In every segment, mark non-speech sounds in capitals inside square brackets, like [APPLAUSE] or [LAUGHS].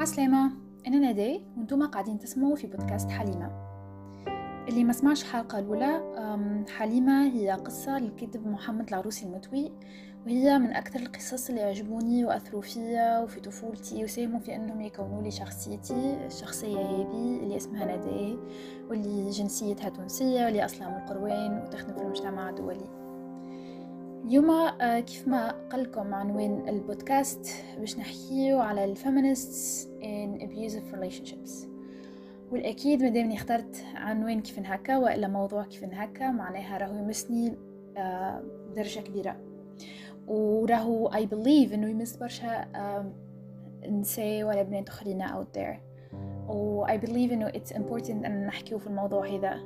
عسلامة أنا ندى وأنتم قاعدين تسمعوا في بودكاست حليمة. اللي ما سمعش الحلقة الأولى حليمة هي قصة للكاتب محمد العروسي المتوي وهي من أكثر القصص اللي عجبوني وأثروا فيا وفي طفولتي وساهموا في أنهم يكونوا لي شخصيتي الشخصية هذه اللي اسمها ندى واللي جنسيتها تونسية واللي أصلها من القروان وتخدم في المجتمع الدولي. اليوم كيف ما قلكم عنوان البودكاست باش نحكيو على الفيمينيستس in abusive relationships. والأكيد مادامني اخترت عنوان كيف هكا وإلا موضوع كيف هكا معناها راهو يمسني بدرجة كبيرة. وراهو I believe إنه يمس برشا نساء ولا بنات أخرين out there. و I believe إنه it's important أن نحكيو في الموضوع هذا.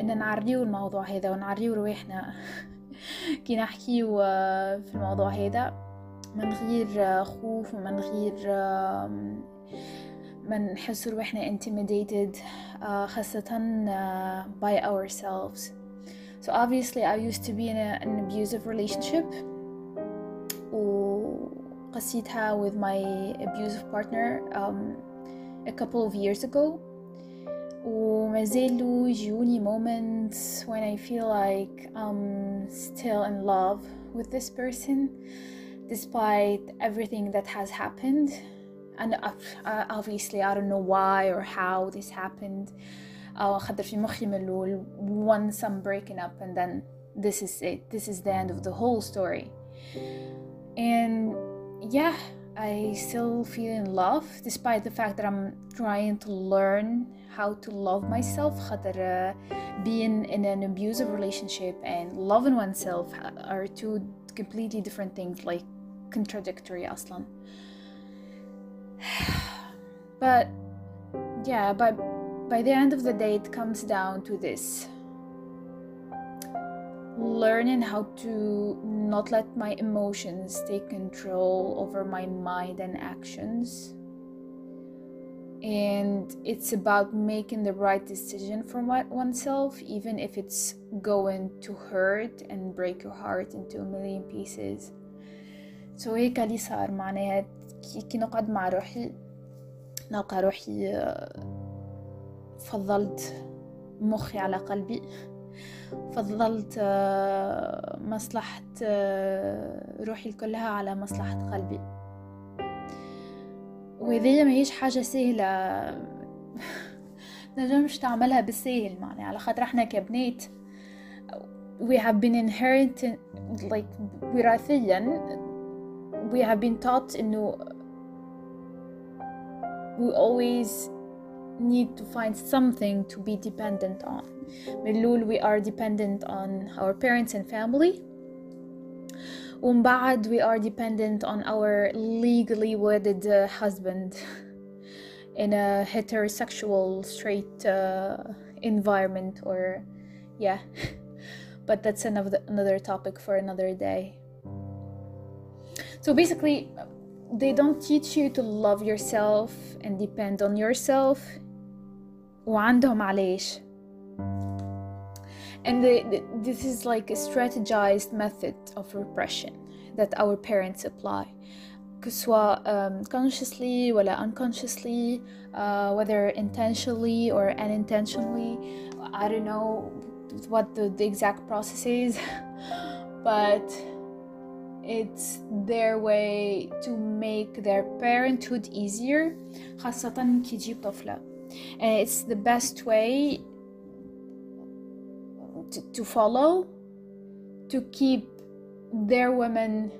إن نعريو الموضوع هذا ونعريو رواحنا. [LAUGHS] كي نحكيو في الموضوع هذا من غير خوف ومن غير ما نحس روحنا intimidated خاصة by ourselves so obviously I used to be in an abusive relationship وقسيتها with my abusive partner um, a couple of years ago وما زالوا يجوني moments when I feel like I'm still in love with this person despite everything that has happened and uh, obviously I don't know why or how this happened أو خدر في مخي من الأول once I'm breaking up and then this is it this is the end of the whole story and yeah I still feel in love despite the fact that I'm trying to learn how to love myself خاطر uh, being in an abusive relationship and loving oneself are two completely different things like contradictory أصلا [SIGHS] but yeah but by the end of the day it comes down to this learning how to not let my emotions take control over my mind and actions And it's about making the right decision for oneself even if it's going to hurt and break your heart into a million pieces so هيك اللي صار معناها كي نقعد مع روحي نلقى روحي فضلت مخي على قلبي فضلت مصلحة روحي كلها على مصلحة قلبي وهذه ما هيش حاجة سهلة نجمش تعملها بالسهل معناها على خاطر إحنا كبنات we have been inherited like وراثيا we have been taught انه we always need to find something to be dependent on من الأول we are dependent on our parents and family ومن بعد we are dependent on our legally wedded uh, husband [LAUGHS] in a heterosexual straight uh, environment or yeah [LAUGHS] but that's another another topic for another day so basically they don't teach you to love yourself and depend on yourself وعندهم علاش and the, the, this is like a strategized method of repression that our parents apply سواء um, consciously ولا unconsciously uh, whether intentionally or unintentionally I don't know what the, the exact process is [LAUGHS] but it's their way to make their parenthood easier خاصة كي تجيب طفلة and it's the best way to, to follow to keep their women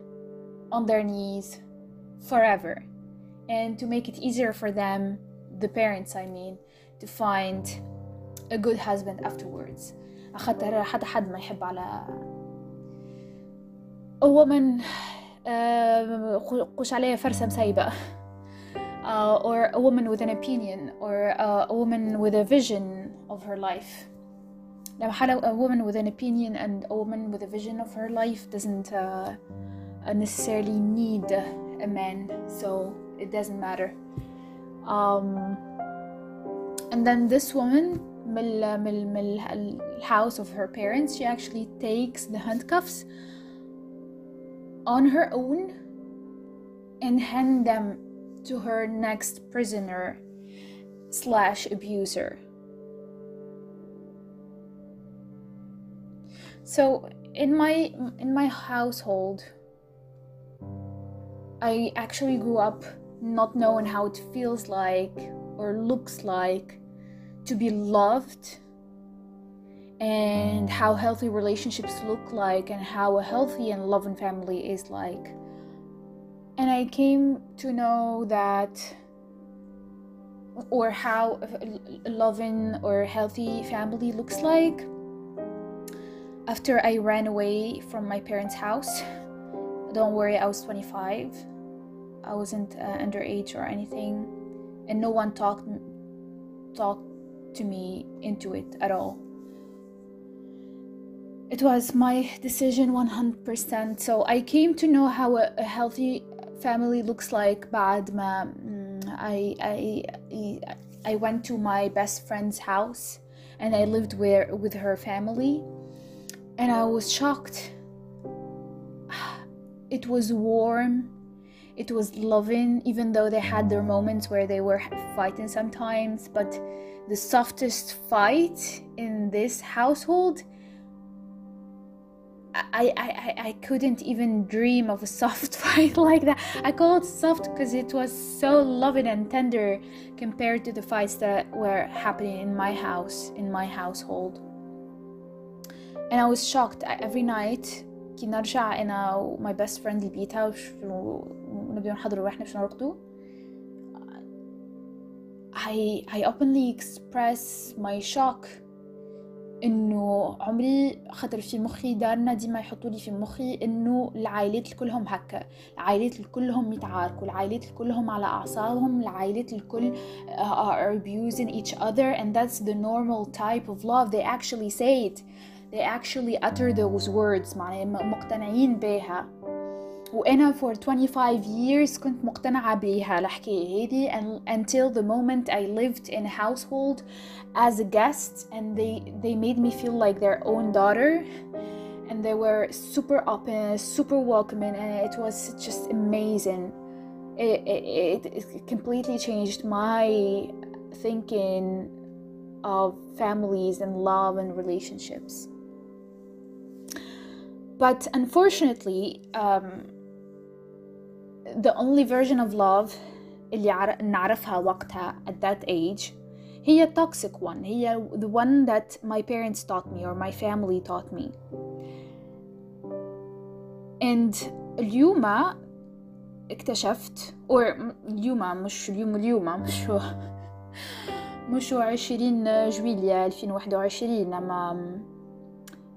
on their knees forever and to make it easier for them the parents I mean to find a good husband afterwards خاطر حتى حد ما يحب على a woman قوش عليها فرسة مسيبة uh, or a woman with an opinion or uh, a woman with a vision of her life لما حالة a woman with an opinion and a woman with a vision of her life doesn't uh, necessarily need a man so it doesn't matter um, and then this woman من من من الhouse of her parents she actually takes the handcuffs on her own and hand them to her next prisoner slash abuser. So in my in my household I actually grew up not knowing how it feels like or looks like to be loved and how healthy relationships look like and how a healthy and loving family is like. And I came to know that or how a loving or healthy family looks like after I ran away from my parents' house. Don't worry, I was 25. I wasn't uh, underage or anything, and no one talked talked to me into it at all. It was my decision 100%. So I came to know how a, a healthy family looks like بعد ما I, I, I went to my best friend's house and I lived where, with her family and I was shocked. [SIGHS] It was warm, it was loving, even though they had their moments where they were fighting sometimes. But the softest fight in this household I, I, I couldn't even dream of a soft [LAUGHS] fight like that. I call it soft because it was so loving and tender compared to the fights that were happening in my house, in my household. And I was shocked. Every night كي نرجع أنا وماي بيست فريند لبيتها ونبدأ نحضروا وإحنا باش نرقدوا I, I openly express my shock إنه عمري خطر في مخي دارنا ديما يحطوا لي في مخي إنه العائلات الكلهم هكا. العائلات الكلهم يتعاركوا العائلات الكلهم على أعصابهم العائلات الكل are abusing each other and that's the normal type of love. They actually say it. they actually utter those words معناها مقتنعين بها وأنا for 25 years كنت مقتنعة بها الحكاية هذه until the moment I lived in a household as a guest and they they made me feel like their own daughter and they were super open super welcoming and it was just amazing it, it, it completely changed my thinking of families and love and relationships but unfortunately um, the only version of love اللي نعرفها وقتها at that age هي toxic one هي the one that my parents taught me or my family taught me and اليوم اكتشفت or اليوم مش اليوم اليوم مش مش عشرين جويليا 2021 أما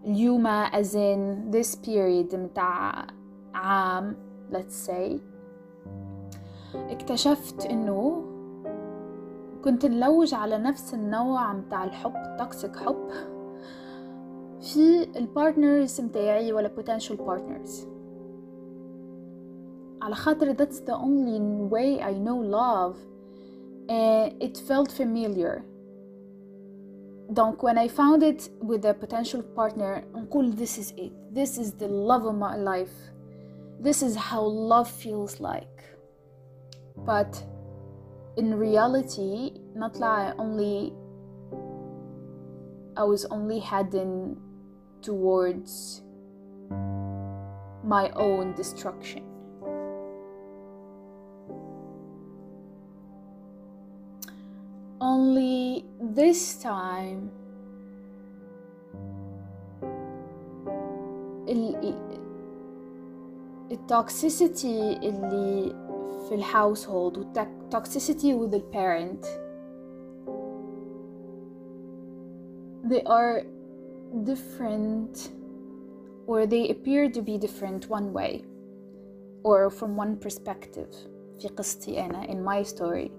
اليوم as in this period متاع عام let's say اكتشفت إنه كنت نلوج على نفس النوع متاع الحب التوكسيك حب في البارتنرز متاعي ولا potential partners. على خاطر that's the only way I know love and it felt familiar. donc when I found it with a potential partner نقول this is it this is the love of my life this is how love feels like but in reality نطلع only I was only heading towards my own destruction only this time التوكسيسيتي اللي في الهاوسهولد والتوكسيسيتي with the parent they are different or they appear to be different one way or from one perspective في قصتي أنا in my story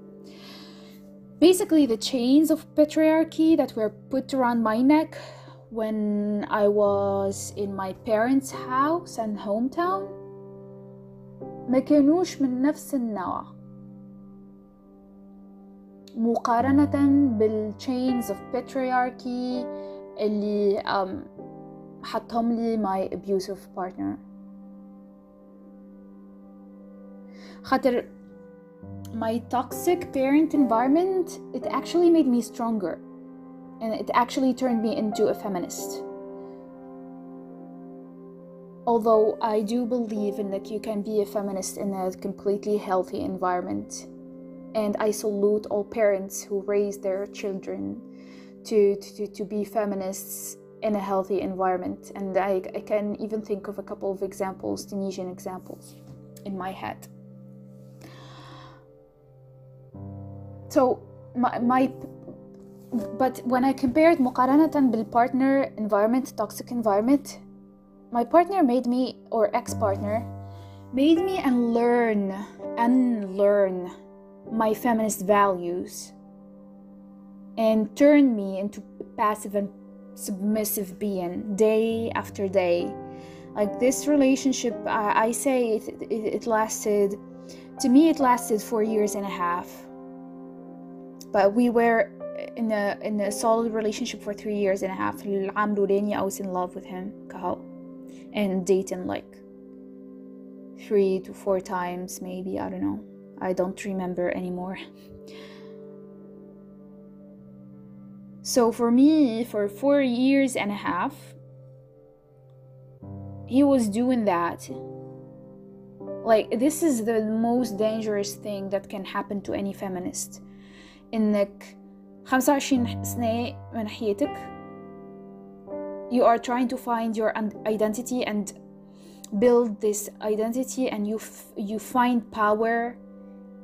basically the chains of patriarchy that were put around my neck when I was in my parents' house and hometown ما كانوش من نفس النوع مقارنة بالchains of patriarchy اللي um, حطهم لي my abusive partner خاطر my toxic parent environment it actually made me stronger. And it actually turned me into a feminist. Although i do believe in that you can be a feminist in a completely healthy environment. And i salute all parents who raise their children to, to, to be feminists in a healthy environment. And I, I can even think of a couple of examples tunisian examples in my head so my, my but when I compared مقارنة بالpartner environment toxic environment my partner made me or ex-partner made me unlearn unlearn my feminist values and turned me into passive and submissive being day after day like this relationship i, I say it, it, it lasted to me it lasted four years and a half but we were in a in a solid relationship for three years and a half. I was in love with him and dating like three to four times maybe I don't know. I don't remember anymore. So for me for four years and a half he was doing that. Like this is the most dangerous thing that can happen to any feminist انك 25 سنة من حياتك you are trying to find your identity and build this identity and you f- you find power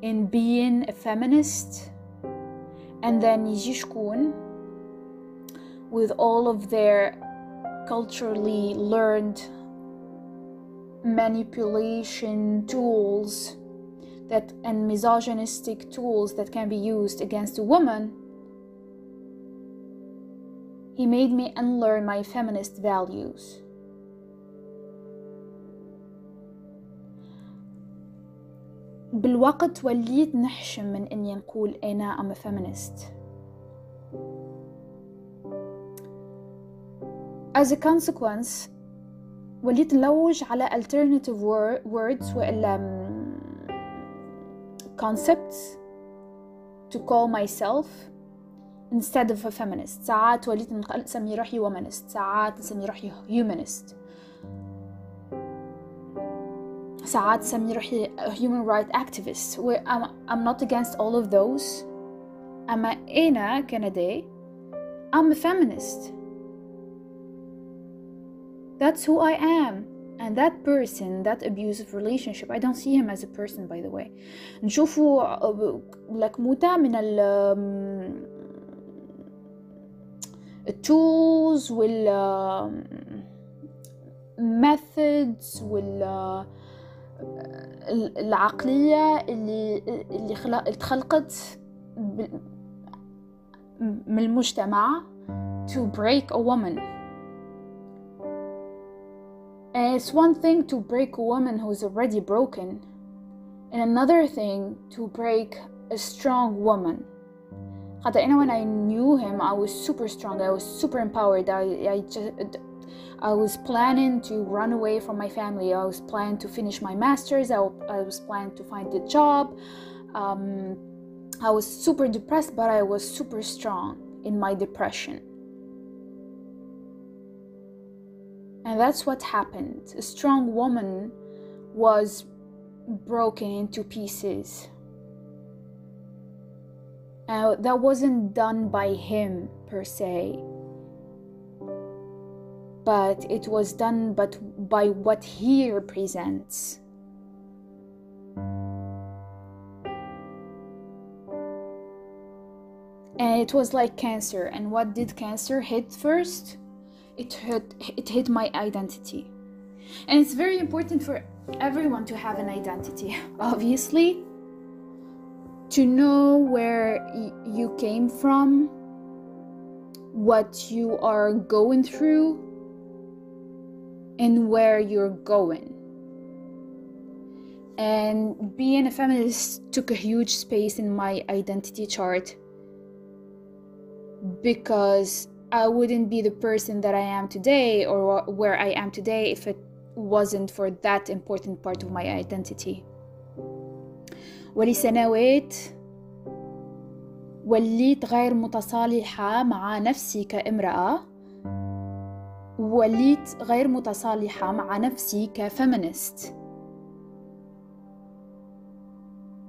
in being a feminist and then يجي شكون with all of their culturally learned manipulation tools that and misogynistic tools that can be used against a woman he made me unlearn my feminist values بالوقت وليت نحشم من اني نقول انا I'm a feminist as a consequence وليت نلوج على alternative words وإلا concepts to call myself instead of a feminist ساعات وليت نسمي روحي womanist ساعات نسمي روحي humanist ساعات نسمي روحي human right activist I'm, I'm not against all of those أما أنا كندي I'm a feminist that's who I am and that person that abusive relationship I don't see him as a person by the way نشوفه لك موتة من ال التولز وال methods وال العقلية اللي اللي خلق اتخلقت من المجتمع to break a woman And it's one thing to break a woman who's already broken, and another thing to break a strong woman. Hatta when I knew him, I was super strong. I was super empowered. I, I just, I was planning to run away from my family. I was planning to finish my master's. I, I was planning to find a job. Um, I was super depressed, but I was super strong in my depression. And that's what happened. A strong woman was broken into pieces. Uh, that wasn't done by him per se, but it was done but by what he represents. And it was like cancer. And what did cancer hit first? It hit it hit my identity. And it's very important for everyone to have an identity [LAUGHS] obviously. To know where y- you came from what you are going through and where you're going. And being a feminist took a huge space in my identity chart because I wouldn't be the person that I am today or where I am today if it wasn't for that important part of my identity. ولسنوات وليت غير متصالحة مع نفسي كامرأة وليت غير متصالحة مع نفسي كفيمينست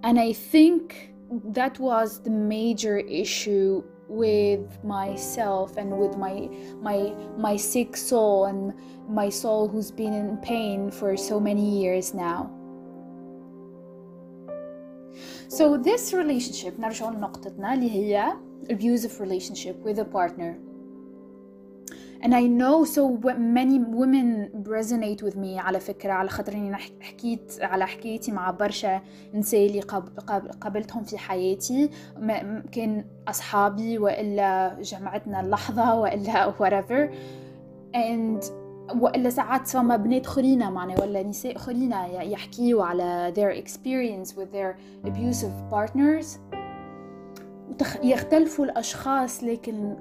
and I think that was the major issue with myself and with my my my sick soul and my soul who's been in pain for so many years now so this relationship نرجع لنقطتنا اللي هي abusive relationship with a partner And I know so many women resonate with me على فكرة على خاطر إني حكيت على حكايتي مع برشا نساء اللي قابلتهم في حياتي. كان أصحابي وإلا جمعتنا اللحظة وإلا [LAUGHS] whatever. And وإلا ساعات فما بنات خرينا معنا ولا نساء خرينا يحكيوا على their experience with their abusive partners. يختلفوا الأشخاص لكن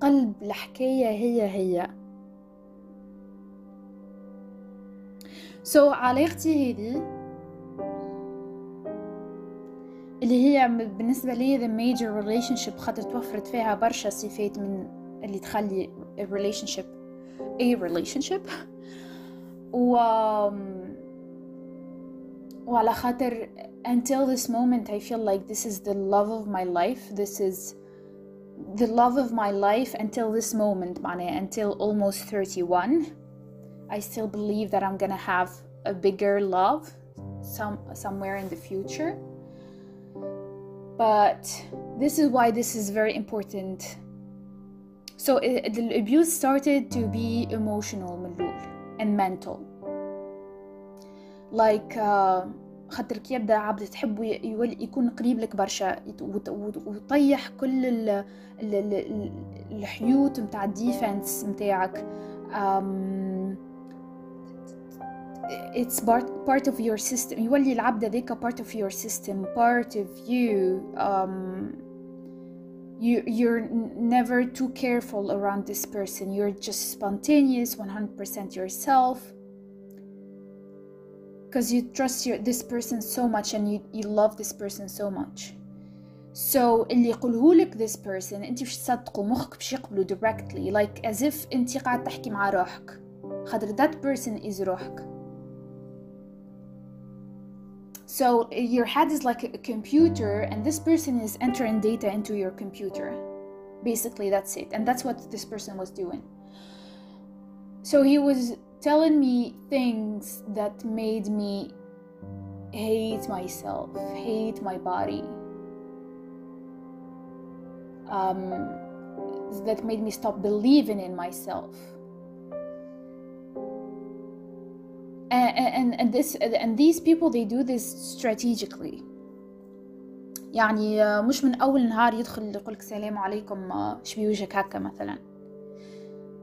قلب الحكاية هي هي so علاقتي هذه اللي هي بالنسبة لي the major relationship خاطر توفرت فيها برشا صفات من اللي تخلي a relationship a relationship و وعلى خاطر until this moment I feel like this is the love of my life this is the love of my life until this moment معناها until almost 31 I still believe that I'm gonna have a bigger love some somewhere in the future but this is why this is very important so it, the abuse started to be emotional and mental like uh, خاطر كي يبدا عبد يولي يكون قريب لك برشا وطيح كل ال ال ال الحيوط متاع الديفنس متاعك um, it's part, part of your system يولي العبد هذاك part of your system part of you um, you you're never too careful around this person you're just spontaneous 100% yourself because you trust your, this person so much and you, you love this person so much so اللي يقولهولك this person انت باش تصدقه مخك باش يقبله directly like as if انت قاعد تحكي مع روحك خاطر that person is روحك so your head is like a computer and this person is entering data into your computer basically that's it and that's what this person was doing so he was telling me things that made me hate myself, hate my body. Um, that made me stop believing in myself. And, and, and this and these people they do this strategically يعني مش من اول نهار يدخل يقول لك السلام عليكم شبي وجهك هكا مثلا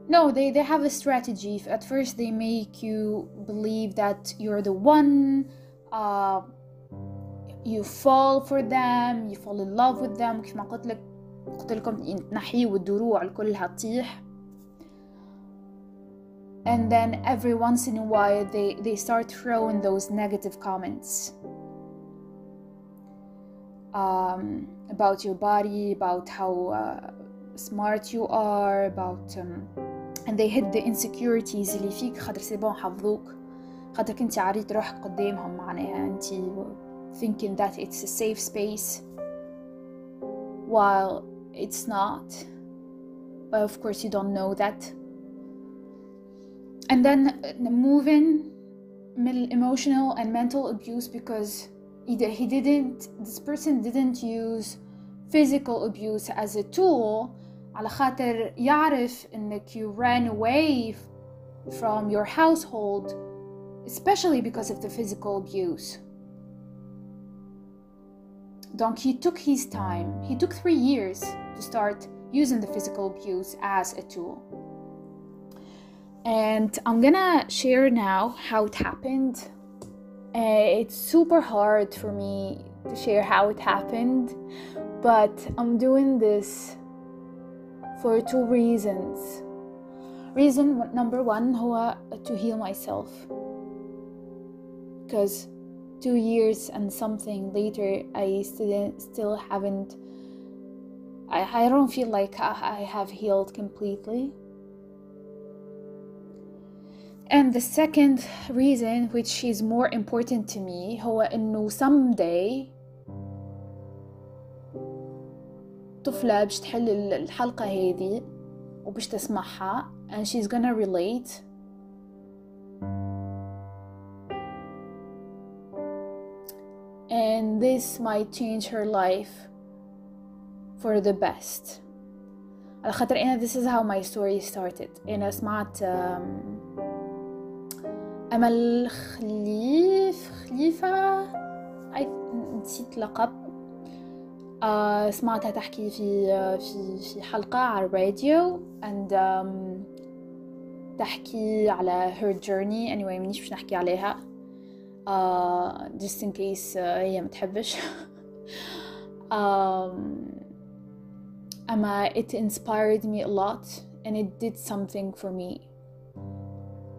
no they, they have a strategy at first they make you believe that you're the one uh, you fall for them you fall in love with them كيف ما قلت لك قلت لكم تنحيوا الدروع كلها تطيح and then every once in a while they, they start throwing those negative comments um, about your body about how uh, smart you are about um, and they hid the insecurities اللي فيك خاطر سي بون حفظوك خاطر كنتي عريت روحك قدامهم معناها انتي thinking that it's a safe space while it's not but of course you don't know that and then moving emotional and mental abuse because he, he didn't this person didn't use physical abuse as a tool على خاطر يعرف انك you ran away from your household especially because of the physical abuse donc he took his time he took three years to start using the physical abuse as a tool and i'm gonna share now how it happened uh, it's super hard for me to share how it happened but i'm doing this for two reasons. Reason number one هو to heal myself because two years and something later I still still haven't I, I don't feel like I have healed completely and the second reason which is more important to me هو انه someday طفلة باش تحل الحلقة هذه وباش تسمعها and she's gonna relate and this might change her life for the best على خاطر أنا this is how my story started أنا سمعت أمل خليف خليفة نسيت لقب uh, سمعتها تحكي في في في حلقة على الراديو and um, تحكي على her journey anyway منيش باش نحكي عليها uh, just in case uh, هي متحبش [LAUGHS] um, أما it inspired me a lot and it did something for me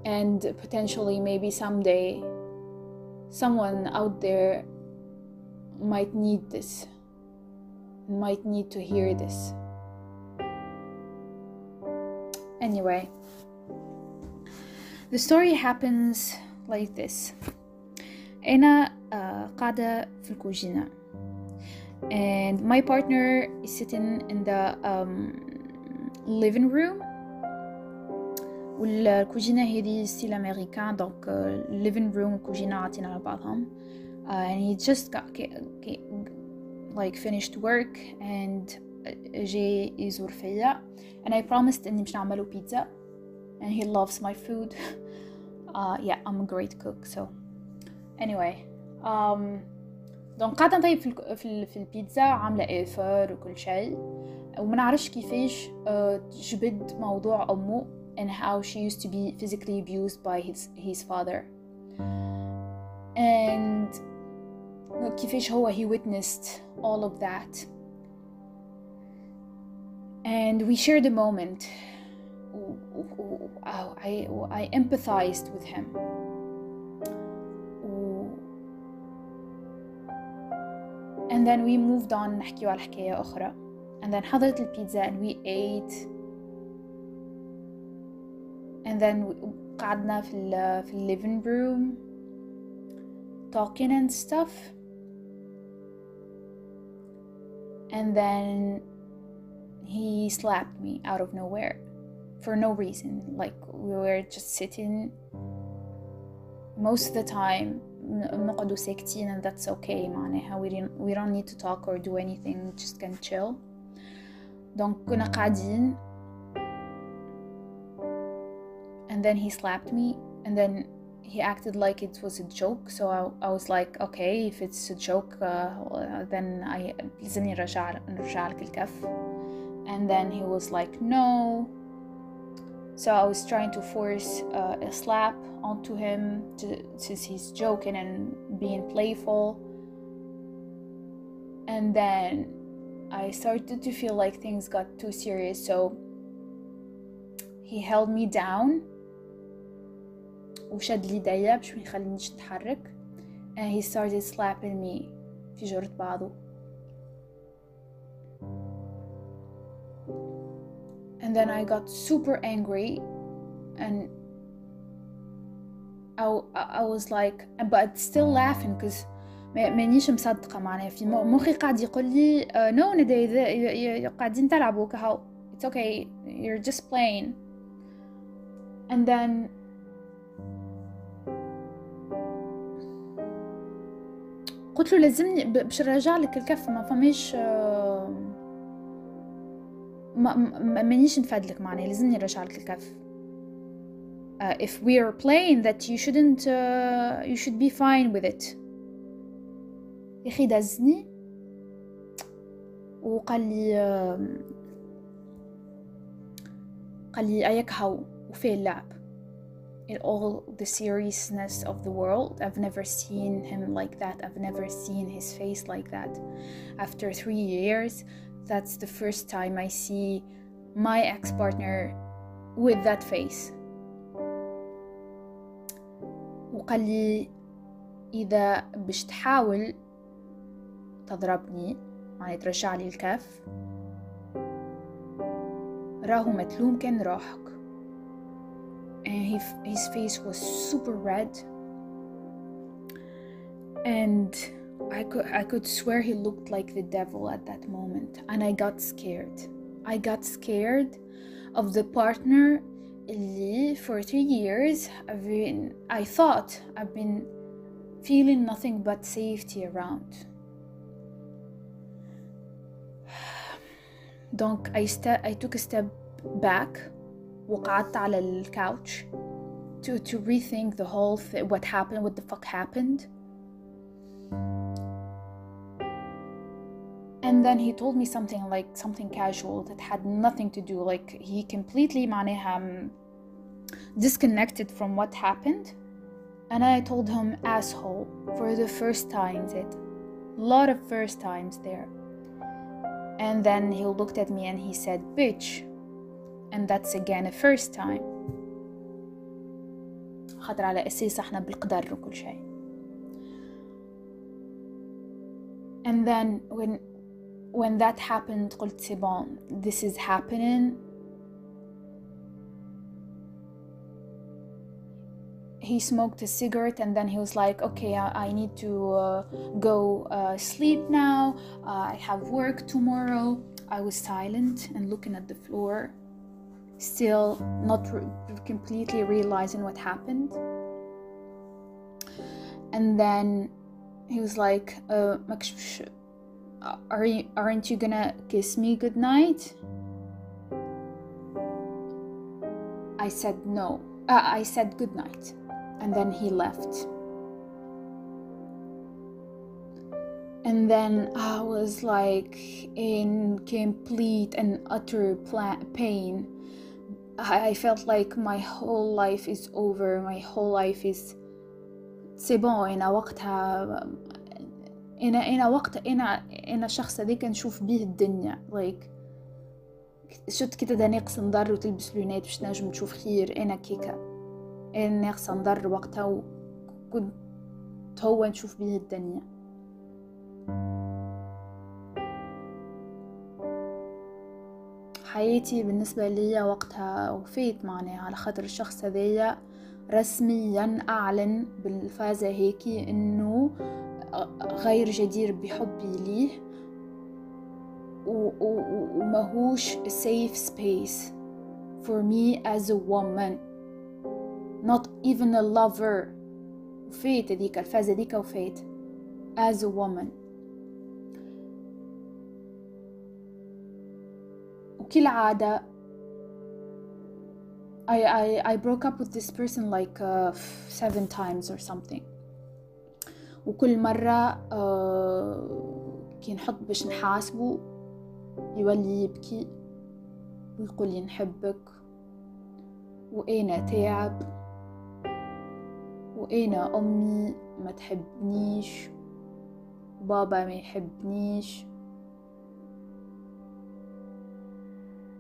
and potentially maybe someday someone out there might need this might need to hear this anyway the story happens like this أنا قاعدة في الكوجينة and my partner is sitting in the um, living room والكوجينة هذه ستيل أمريكان دونك living room والكوجينة عاطين على بعضهم uh, and he just got like finished work and جاي يزور فيا and I promised إني مش نعمله بيتزا and he loves my food [LAUGHS] uh, yeah I'm a great cook so anyway um, دونك قاعدة نطيب في, في, في البيتزا عاملة ايفر وكل شيء وما نعرفش كيفاش uh, جبد موضوع أمه and how she used to be physically abused by his, his father and كيفاش هو he witnessed all of that and we shared a moment I, I empathized with him and then we moved on نحكيو على حكاية أخرى and then حضرت البيتزا and we ate and then قعدنا في ال في ال living room talking and stuff and then he slapped me out of nowhere for no reason like we were just sitting most of the time نقعدوا ساكتين and that's okay معناها we don't, we don't need to talk or do anything just can chill donc كنا قاعدين and then he slapped me and then he acted like it was a joke so I, I was like okay if it's a joke uh, then I لازمني نرجع نرجع لك الكف and then he was like no so I was trying to force uh, a slap onto him to, since he's joking and being playful and then I started to feel like things got too serious so he held me down وشد لي ايديا باش ما يخلينيش نتحرك and he started slapping me في جرة بعضه and then I got super angry and I, I was like but still laughing because مانيش مصدقة معناها في مخي قاعد يقول لي نو ندى قاعدين تلعبوا كهو it's okay you're just playing and then قلت له لازمني باش نرجع لك الكف ما فماش ما مانيش نفدلك معناها لازمني نرجع لك الكف. uh, if we are playing that you shouldn't uh, you should be fine with it. يا أخي دزني وقال لي قال لي أياك هاو وفيه اللعب. in all the seriousness of the world. I've never seen him like that. I've never seen his face like that. After three years, that's the first time I see my ex partner with that face. وقال لي إذا باش تحاول تضربني يعني ترجع لي الكف راهو متلوم كان روحك and he, his face was super red and I could I could swear he looked like the devil at that moment and I got scared. I got scared of the partner for three years I've been I thought I've been feeling nothing but safety around. [SIGHS] Donc I ste- I took a step back وقعدت على الكاوتش to, to rethink the whole thing what happened what the fuck happened and then he told me something like something casual that had nothing to do like he completely معناها disconnected from what happened and I told him asshole for the first time that a lot of first times there and then he looked at me and he said bitch and that's again a first time خاطر على أساس احنا بالقدر وكل شيء and then when when that happened قلت c'est bon this is happening he smoked a cigarette and then he was like okay i, I need to uh, go uh, sleep now uh, i have work tomorrow i was silent and looking at the floor still not re- completely realizing what happened. And then he was like uh, are you aren't you gonna kiss me goodnight? I said no uh, i said goodnight and then he left. And then i was like in complete and utter pla- pain I, I felt like my whole life is over. My whole life is سي بون أنا وقتها أنا أنا وقت أنا أنا الشخص هذيك نشوف بيه الدنيا. Like شفت كده ده ناقص نضر وتلبس لونات باش نجم تشوف خير. أنا كيكا أنا ناقص نضر وقتها وكنت هو نشوف بيه الدنيا. حياتي بالنسبة لي وقتها وفيت معناها على خاطر الشخص هذايا رسميا أعلن بالفازة هيكي إنه غير جدير بحبي ليه وماهوش safe space for me as a woman. Not even a lover. وفيت هذيك الفازة هذيك وفيت. As a woman. وكالعادة I, I, I broke up with this person like uh, seven times or something. وكل مرة uh, كي نحط باش نحاسبه يولي يبكي ويقول نحبك. وأنا تعب. وأنا أمي ما تحبنيش. بابا ما يحبنيش.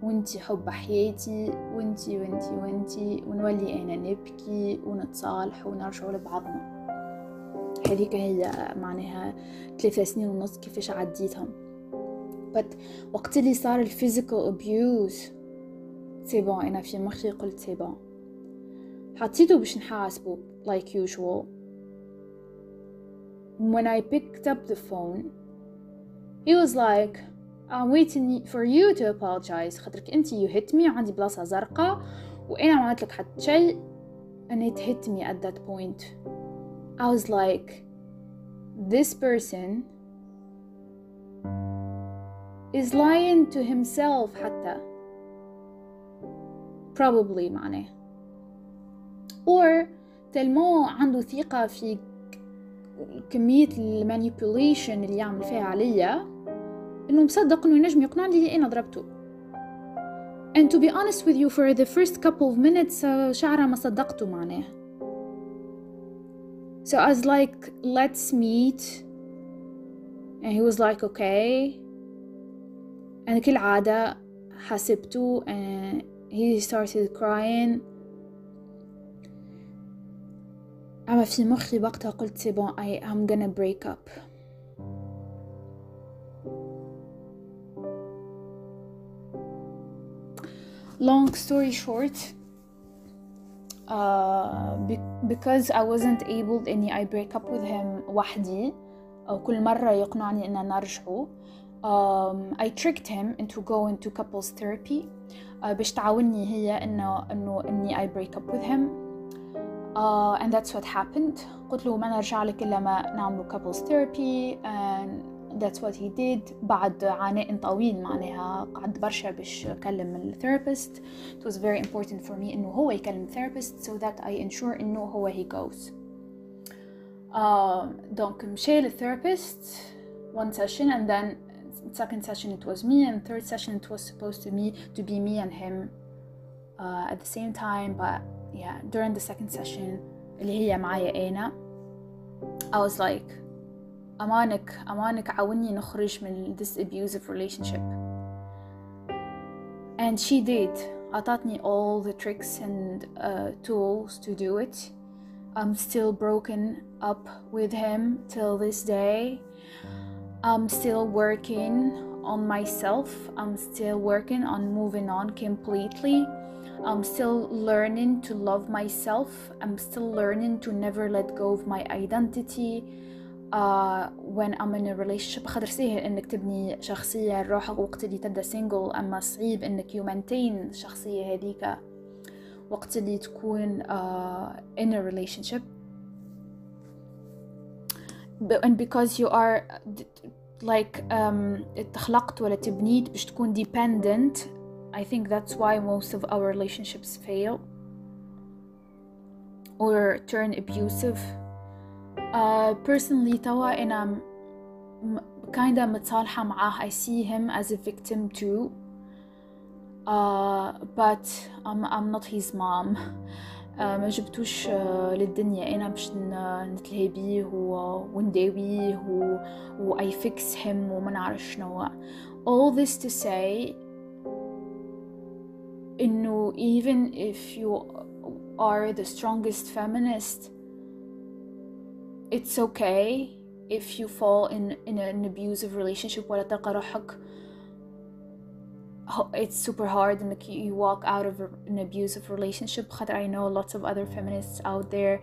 وانتي حب حياتي وانتي وانتي وانتي ونولي أنا نبكي ونتصالح ونرجع لبعضنا. هذيك هي معناها ثلاثة سنين ونص كيفاش عديتهم. بس وقت اللي صار الفيزيكال ابيوز سي بون أنا في مخي قلت سي بون حطيته باش نحاسبه like usual. When I picked up the phone he was like I'm waiting for you to apologize خاطرك انت you hit me وعندي بلاصة زرقاء وأنا ما عملت لك حتى شيء and it hit me at that point I was like this person is lying to himself حتى probably معناه or تلمو عنده ثقة في كمية المانيبيوليشن اللي يعمل فيها عليا انه مصدق انه ينجم يقنعني اللي أنا ضربته and to be honest with you for the first couple of minutes شعره ما صدقته معناه so I was like let's meet and he was like okay and كالعادة حسبته and he started crying أما في مخي وقتها قلت سي بون I I'm gonna break up long story short uh, because I wasn't able إني I break up with him وحدي أو كل مرة يقنعني إن نرجعه um, I tricked him into going to couples therapy uh, باش تعاوني هي إنه إنه إني I break up with him uh, and that's what happened قلت له ما نرجع لك إلا ما نعمل couples therapy and that's what he did بعد عناء طويل معناها قعد برشا باش كلم الثيرابيست it was very important for me إنه هو يكلم therapist so that I ensure إنه هو he goes uh, donc مشي للثيرابيست one session and then second session it was me and third session it was supposed to me to be me and him uh, at the same time but yeah during the second session اللي هي معايا أنا I was like أمانك أمانك عاوني نخرج من this abusive relationship and she did أعطتني all the tricks and uh, tools to do it I'm still broken up with him till this day I'm still working on myself. I'm still working on moving on completely. I'm still learning to love myself. I'm still learning to never let go of my identity. Uh, when I'm in a relationship خاطر سهل انك تبني شخصية لروحك وقت اللي تبدا سينجل اما صعيب انك you maintain الشخصية هذيك وقت اللي تكون uh, in a relationship and because you are like um, اتخلقت ولا تبنيت باش تكون dependent I think that's why most of our relationships fail or turn abusive uh, personally توا أنا kinda متصالحة معاه I see him as a victim too uh, but I'm, I'm not his mom ما جبتوش للدنيا انا باش نتلهي بيه ونداويه و I fix him وما نعرف شنو all this to say انه even if you are the strongest feminist it's okay if you fall in in an abusive relationship ولا تلقى روحك it's super hard and you walk out of an abusive relationship I know lots of other feminists out there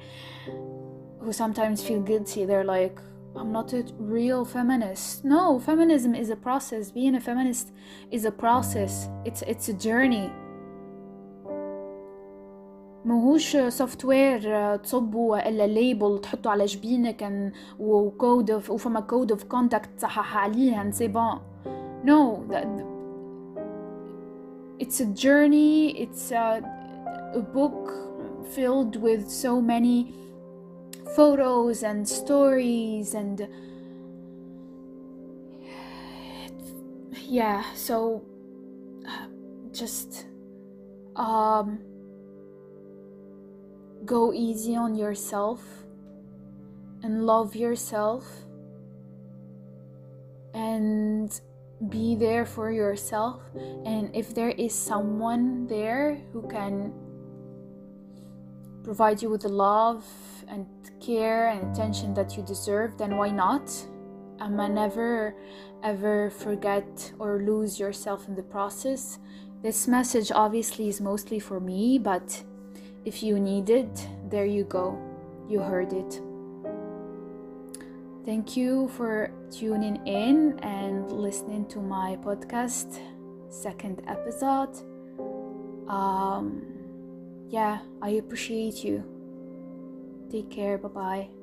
who sometimes feel guilty they're like I'm not a real feminist no feminism is a process being a feminist is a process it's it's a journey ماهوش سوفت وير تصبوا الا ليبل تحطوا على جبينك وكود وفما كود اوف كونتاكت تصحح عليه سي بون نو it's a journey it's a, a book filled with so many photos and stories and yeah so just um go easy on yourself and love yourself and be there for yourself. And if there is someone there who can provide you with the love and care and attention that you deserve then why not? Um, never ever forget or lose yourself in the process. This message obviously is mostly for me but if you need it there you go you heard it Thank you for tuning in and listening to my podcast, second episode. Um, yeah, I appreciate you. Take care. Bye bye.